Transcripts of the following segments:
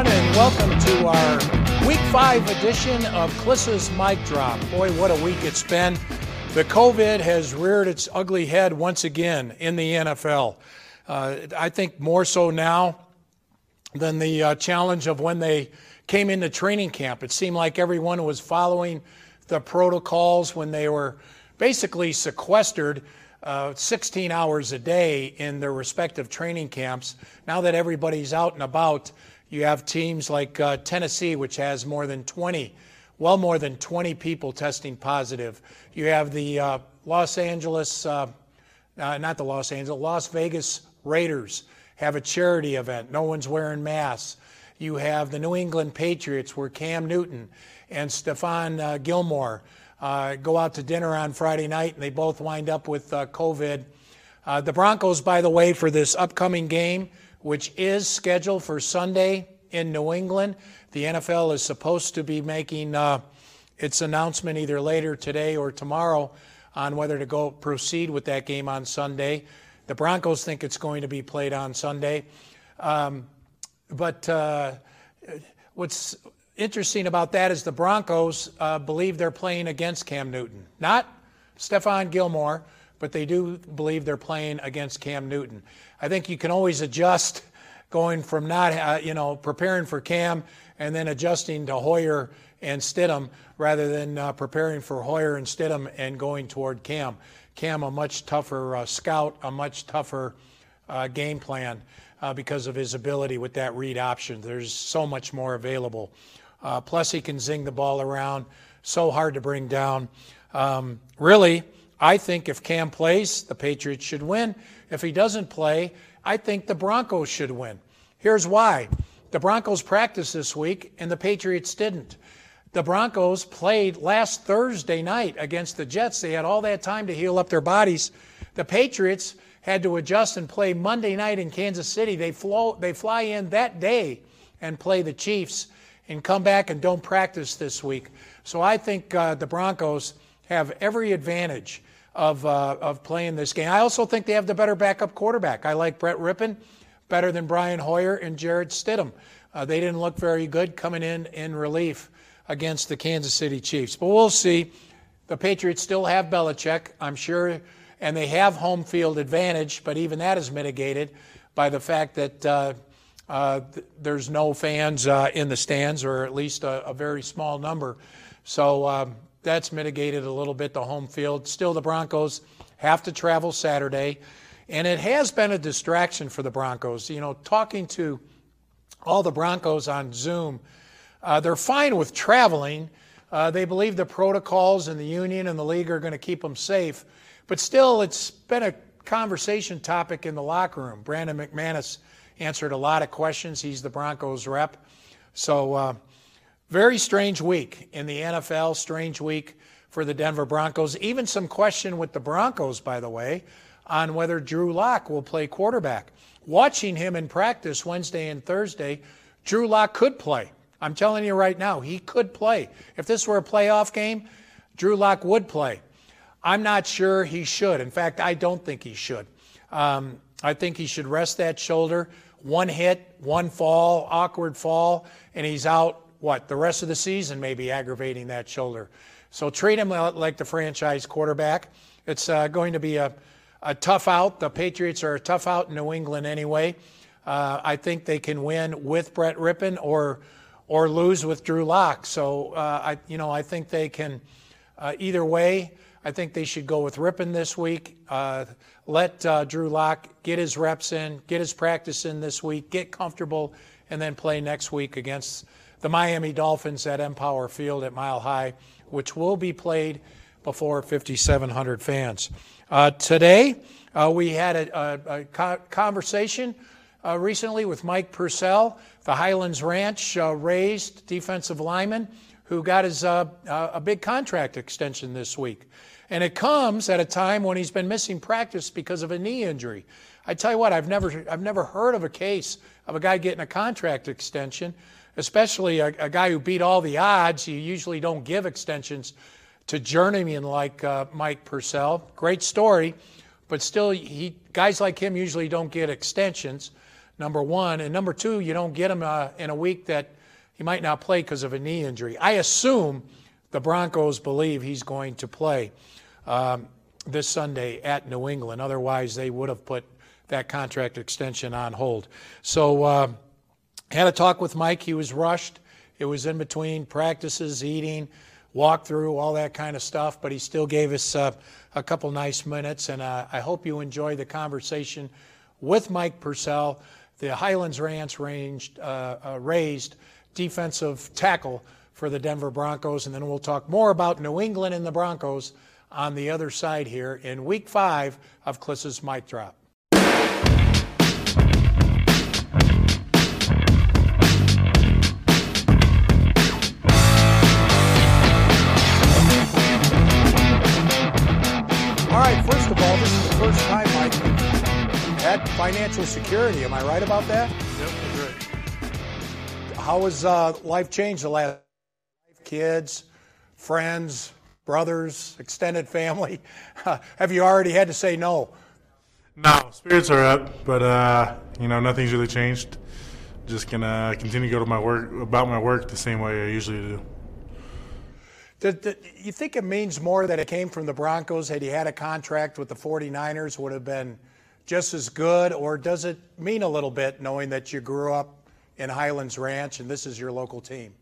everyone, and welcome to our Week 5 edition of Klis's Mic Drop. Boy, what a week it's been. The COVID has reared its ugly head once again in the NFL. Uh, I think more so now than the uh, challenge of when they came into training camp. It seemed like everyone was following the protocols when they were basically sequestered uh, 16 hours a day in their respective training camps. Now that everybody's out and about, you have teams like uh, Tennessee, which has more than 20, well more than 20 people testing positive. You have the uh, Los Angeles, uh, uh, not the Los Angeles, Las Vegas Raiders have a charity event. No one's wearing masks. You have the New England Patriots, where Cam Newton and Stephon uh, Gilmore uh, go out to dinner on Friday night, and they both wind up with COVID. The Broncos, by the way, for this upcoming game, which is scheduled for Sunday in New England, the NFL is supposed to be making uh, its announcement either later today or tomorrow on whether to go proceed with that game on Sunday. The Broncos think it's going to be played on Sunday. Um, but uh, what's interesting about that is the Broncos uh, believe they're playing against Cam Newton. Not Stephon Gilmore, but they do believe they're playing against Cam Newton. I think you can always adjust going from not, uh, you know, preparing for Cam and then adjusting to Hoyer and Stidham rather than uh, preparing for Hoyer and Stidham and going toward Cam. Cam, a much tougher uh, scout, a much tougher uh, game plan uh, because of his ability with that read option. There's so much more available. Uh, plus, he can zing the ball around. So hard to bring down. Um, really, I think if Cam plays, the Patriots should win. If he doesn't play, I think the Broncos should win. Here's why the Broncos practiced this week, and the Patriots didn't. The Broncos played last Thursday night against the Jets. They had all that time to heal up their bodies. The Patriots had to adjust and play Monday night in Kansas City. They, flow, they fly in that day and play the Chiefs and come back and don't practice this week. So I think uh, the Broncos have every advantage of, uh, of playing this game. I also think they have the better backup quarterback. I like Brett Rypien better than Brian Hoyer and Jarrett Stidham. Uh, they didn't look very good coming in in relief against the Kansas City Chiefs. But we'll see. The Patriots still have Belichick, I'm sure, and they have home field advantage, but even that is mitigated by the fact that uh, uh, there's no fans uh, in the stands, or at least a, a very small number. So um, that's mitigated a little bit the home field. Still, the Broncos have to travel Saturday, and it has been a distraction for the Broncos. You know, talking to all the Broncos on Zoom, uh, they're fine with traveling. Uh, they believe the protocols and the union and the league are going to keep them safe. But still, it's been a conversation topic in the locker room. Brandon McManus answered a lot of questions. He's the Broncos rep. So, uh, very strange week in the NFL, strange week for the Denver Broncos. Even some question with the Broncos, by the way, on whether Drew Lock will play quarterback. Watching him in practice Wednesday and Thursday, Drew Lock could play. I'm telling you right now, he could play. If this were a playoff game, Drew Lock would play. I'm not sure he should. In fact, I don't think he should. Um, I think he should rest that shoulder one hit, one fall, awkward fall, and he's out, what, the rest of the season, may be aggravating that shoulder. So treat him like the franchise quarterback. It's uh, going to be a, a tough out. The Patriots are a tough out in New England anyway. Uh, I think they can win with Brett Rypien or or lose with Drew Lock. So uh, I, you know, I think they can uh, either way. I think they should go with Rypien this week. Uh, let uh, Drew Lock get his reps in, get his practice in this week, get comfortable, and then play next week against the Miami Dolphins at Empower Field at Mile High, which will be played before 5,700 fans. Uh, today, uh, we had a, a, a conversation uh, recently with Mike Purcell, the Highlands Ranch uh, raised defensive lineman who got his uh, a big contract extension this week. And it comes at a time when he's been missing practice because of a knee injury. I tell you what, I've never, I've never heard of a case of a guy getting a contract extension, especially a, a guy who beat all the odds. You usually don't give extensions to journeymen like uh, Mike Purcell. Great story, but still, he, guys like him usually don't get extensions. number one. And number two, you don't get him uh, in a week that he might not play because of a knee injury. I assume the Broncos believe he's going to play um, this Sunday at New England. Otherwise, they would have put that contract extension on hold. So, uh, had a talk with Mike. He was rushed. It was in between practices, eating, walk through, all that kind of stuff, but he still gave us uh, a couple nice minutes. And uh, I hope you enjoy the conversation with Mike Purcell, the Highlands Ranch ranged, uh, uh, raised defensive tackle for the Denver Broncos. And then we'll talk more about New England and the Broncos on the other side here in week five of Klis's Mic Drop. Right, first of all, this is the first time Mike had financial security. Am I right about that? Yep, that's right. How has uh, life changed the last kids, friends, brothers, extended family? Have you already had to say no? No, spirits are up, but uh, you know nothing's really changed. Just gonna continue to go to my work about my work the same way I usually do. Did, did you think it means more that it came from the Broncos? Had he had a contract with the 49ers, would have been just as good, or does it mean a little bit knowing that you grew up in Highlands Ranch and this is your local team?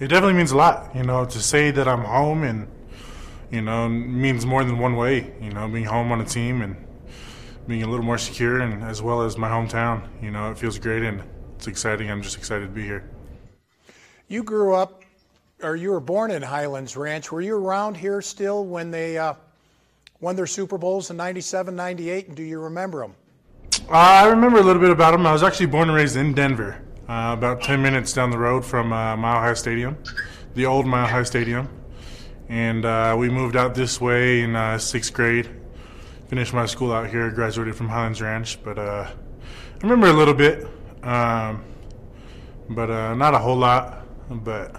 It definitely means a lot. You know, to say that I'm home and you know means more than one way. You know, being home on a team and being a little more secure, and as well as my hometown. You know, it feels great and it's exciting. I'm just excited to be here. You grew up or you were born in Highlands Ranch. Were you around here still when they uh, won their Super Bowls in 97, 98? And do you remember them? Uh, I remember a little bit about them. I was actually born and raised in Denver, uh, about 10 minutes down the road from uh, Mile High Stadium, the old Mile High Stadium. And uh, we moved out this way in uh, sixth grade. Finished my school out here, graduated from Highlands Ranch. But I remember a little bit, um, but not a whole lot. But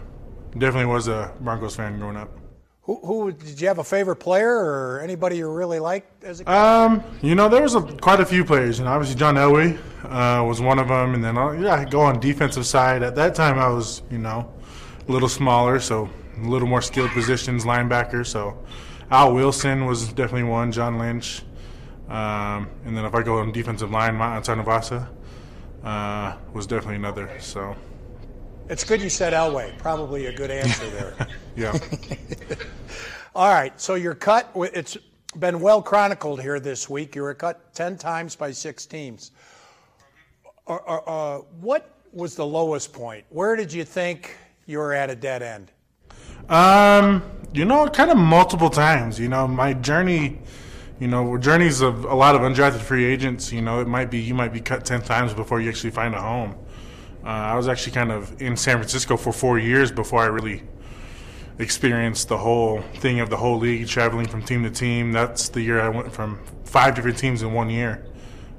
definitely was a Broncos fan growing up. Who, who did you have a favorite player or anybody you really liked as a kid? Um, you know, there was a, quite a few players. You know, obviously John Elway uh, was one of them, and then uh, yeah, I go on defensive side. At that time, I was you know a little smaller, so a little more skilled positions, linebacker. So Al Wilson was definitely one. John Lynch, um, and then if I go on defensive line, Ma'a uh, was definitely another. So. It's good you said Elway. Probably a good answer there. yeah. All right. So you're cut. It's been well chronicled here this week. You were cut 10 times by six teams. Uh, uh, what was the lowest point? Where did you think you were at a dead end? Um, you know, kind of multiple times. You know, my journey, you know, journeys of a lot of undrafted free agents. You know, it might be you might be cut ten times before you actually find a home. Uh, I was actually kind of in San Francisco for four years before I really experienced the whole thing of the whole league, traveling from team to team. That's the year I went from five different teams in one year.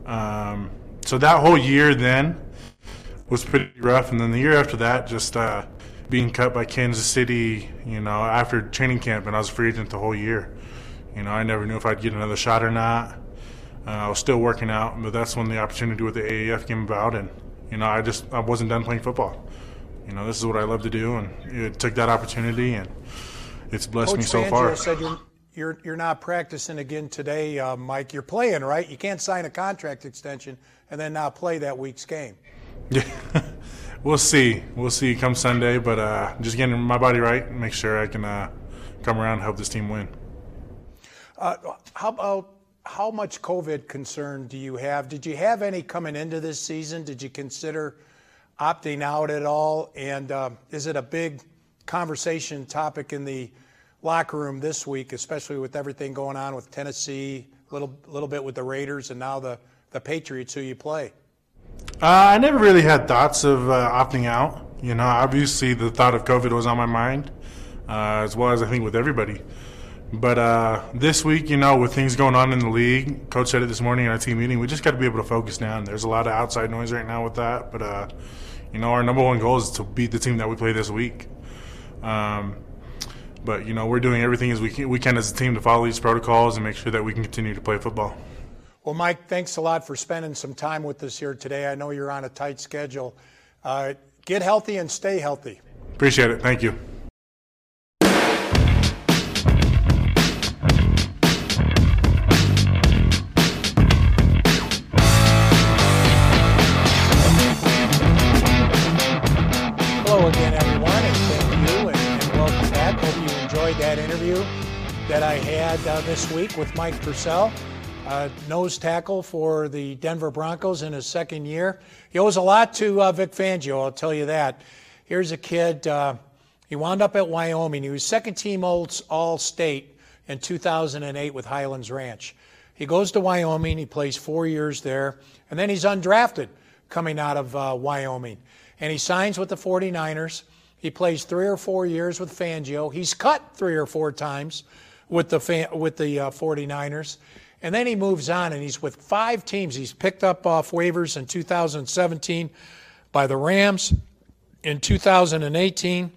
Um, so that whole year then was pretty rough, and then the year after that, just uh, being cut by Kansas City, you know, after training camp, and I was a free agent the whole year. You know, I never knew if I'd get another shot or not. Uh, I was still working out, but that's when the opportunity with the AAF came about, and you know, I just I wasn't done playing football. You know, this is what I love to do, and it took that opportunity, and it's blessed Coach me so Fangio far. Said you're, you're you're not practicing again today, uh, Mike. You're playing, right? You can't sign a contract extension and then not play that week's game. Yeah, we'll see. We'll see come Sunday, but uh, just getting my body right, make sure I can uh, come around and help this team win. Uh, how about how much COVID concern do you have? Did you have any coming into this season? Did you consider opting out at all? And uh, is it a big conversation topic in the locker room this week, especially with everything going on with Tennessee, a little, little bit with the Raiders, and now the, the Patriots who you play? Uh, I never really had thoughts of uh, opting out. You know, obviously the thought of COVID was on my mind, uh, as well as I think with everybody. But uh, this week, you know, with things going on in the league, coach said it this morning in our team meeting. We just got to be able to focus down. There's a lot of outside noise right now with that, but uh, you know, our number one goal is to beat the team that we play this week. Um, but you know, we're doing everything as we can, we can as a team to follow these protocols and make sure that we can continue to play football. Well, Mike, thanks a lot for spending some time with us here today. I know you're on a tight schedule. Uh, get healthy and stay healthy. Appreciate it. Thank you. That I had uh, this week with Mike Purcell uh, nose tackle for the Denver Broncos in his second year. He owes a lot to uh, Vic Fangio, I'll tell you that. Here's a kid, uh, he wound up at Wyoming. He was second team All State in 2008 with Highlands Ranch. He goes to Wyoming, he plays four years there, and then he's undrafted coming out of uh, Wyoming. And he signs with the 49ers. He plays three or four years with Fangio. He's cut three or four times with the, with the uh, 49ers. And then he moves on and he's with five teams. He's picked up off waivers in 2017 by the Rams. In 2018,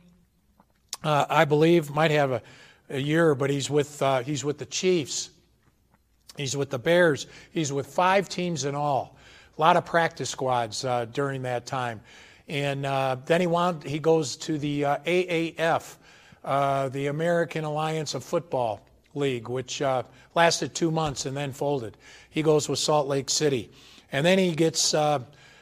uh, I believe, might have a, a year, but he's with, uh, he's with the Chiefs. He's with the Bears. He's with five teams in all. A lot of practice squads uh, during that time. And uh, then he, wound, he goes to the uh, AAF, uh, the American Alliance of Football League, which uh, lasted two months and then folded. He goes with Salt Lake City. And then he gets uh,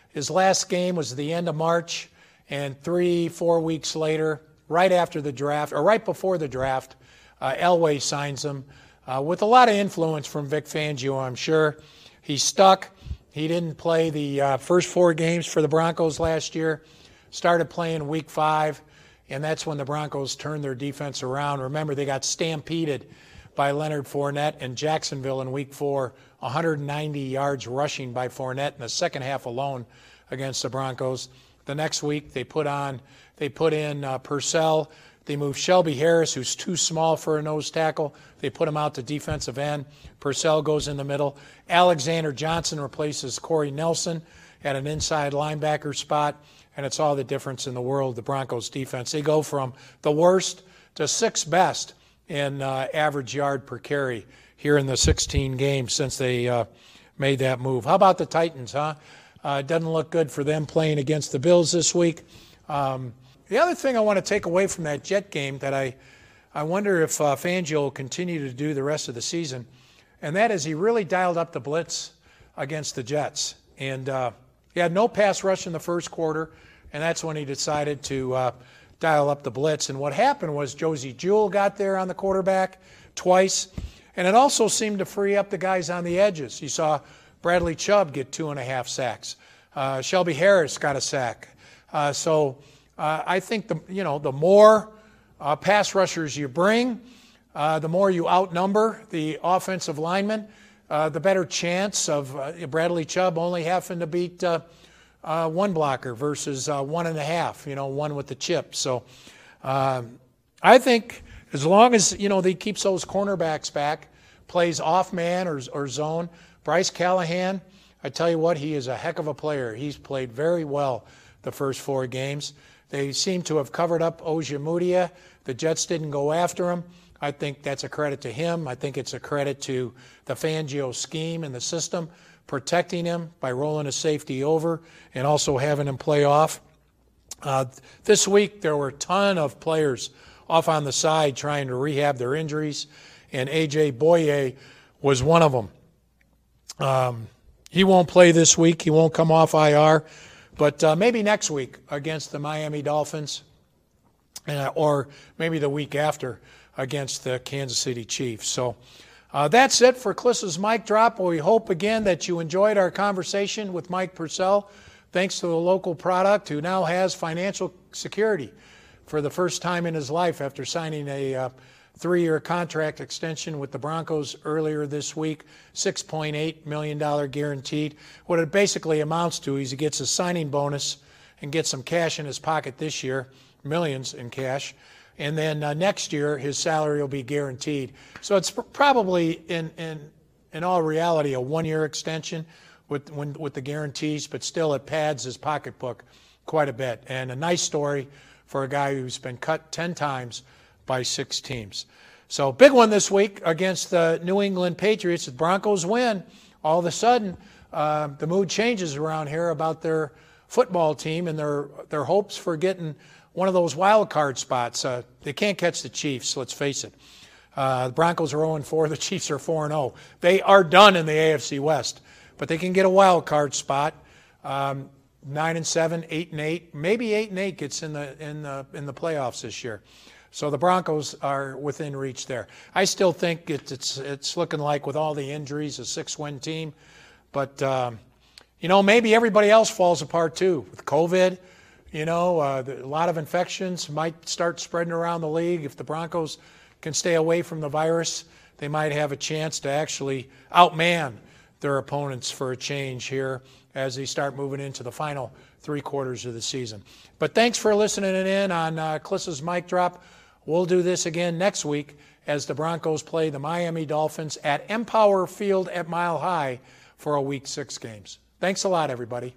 his last game was the end of March, and three, four weeks later, right after the draft, or right before the draft, uh, Elway signs him uh, with a lot of influence from Vic Fangio, I'm sure. He's stuck. He didn't play the uh, first four games for the Broncos last year, started playing week five, and that's when the Broncos turned their defense around. Remember, they got stampeded by Leonard Fournette in Jacksonville in week four, 190 yards rushing by Fournette in the second half alone against the Broncos. The next week they put on they put in uh, Purcell. They moved Shelby Harris, who's too small for a nose tackle. They put him out to defensive end. Purcell goes in the middle. Alexander Johnson replaces Corey Nelson at an inside linebacker spot, and it's all the difference in the world. The Broncos defense they go from the worst to sixth best in uh, average yard per carry here in the 16 games since they uh, made that move. How about the Titans, huh? Uh, it doesn't look good for them playing against the Bills this week. Um, the other thing I want to take away from that Jet game that I, I wonder if uh, Fangio will continue to do the rest of the season, and that is he really dialed up the blitz against the Jets. And uh, he had no pass rush in the first quarter, and that's when he decided to uh, dial up the blitz. And what happened was Josey Jewell got there on the quarterback twice, and it also seemed to free up the guys on the edges. You saw Bradley Chubb get two and a half sacks. Uh, Shelby Harris got a sack. Uh, so uh, I think the you know the more uh, pass rushers you bring, uh, the more you outnumber the offensive linemen, uh, the better chance of Bradley Chubb only having to beat uh, one blocker versus uh, one and a half, you know, one with the chip. So um, I think as long as, you know, he keeps those cornerbacks back, plays off man or, or zone, Bryce Callahan, I tell you what, he is a heck of a player. He's played very well the first four games. They seem to have covered up Ojemudia. The Jets didn't go after him. I think that's a credit to him. I think it's a credit to the Fangio scheme and the system protecting him by rolling a safety over and also having him play off. Uh, this week, there were a ton of players off on the side trying to rehab their injuries, and A.J. Bouye was one of them. Um, he won't play this week. He won't come off IR, but uh, maybe next week against the Miami Dolphins, uh, or maybe the week after against the Kansas City Chiefs. So uh, that's it for Klis's mic drop. We hope again that you enjoyed our conversation with Mike Purcell. Thanks to the local product who now has financial security for the first time in his life after signing a uh, three year contract extension with the Broncos earlier this week, $6.8 million guaranteed. What it basically amounts to is he gets a signing bonus and gets some cash in his pocket this year, millions in cash and then uh, next year his salary will be guaranteed. So it's pr- probably in in in all reality a one-year extension with when, with the guarantees, but still it pads his pocketbook quite a bit. And a nice story for a guy who's been cut 10 times by six teams. So big one this week against the New England Patriots. The Broncos win all of a sudden, uh, the mood changes around here about their football team and their their hopes for getting one of those wild card spots. Uh, they can't catch the Chiefs. Let's face it. Uh, the Broncos are 0 4. The Chiefs are 4 0. They are done in the AFC West, but they can get a wild card spot. Um, nine and seven, eight and eight, maybe eight and eight gets in the in the in the playoffs this year. So the Broncos are within reach there. I still think it's it's, it's looking like with all the injuries, a six-win team, but um, you know maybe everybody else falls apart too with COVID. You know, uh, a lot of infections might start spreading around the league if the Broncos can stay away from the virus, they might have a chance to actually outman their opponents for a change here as they start moving into the final three quarters of the season. But thanks for listening in on uh, Klis's Mic Drop. We'll do this again next week as the Broncos play the Miami Dolphins at Empower Field at Mile High for a Week 6 games. Thanks a lot, everybody.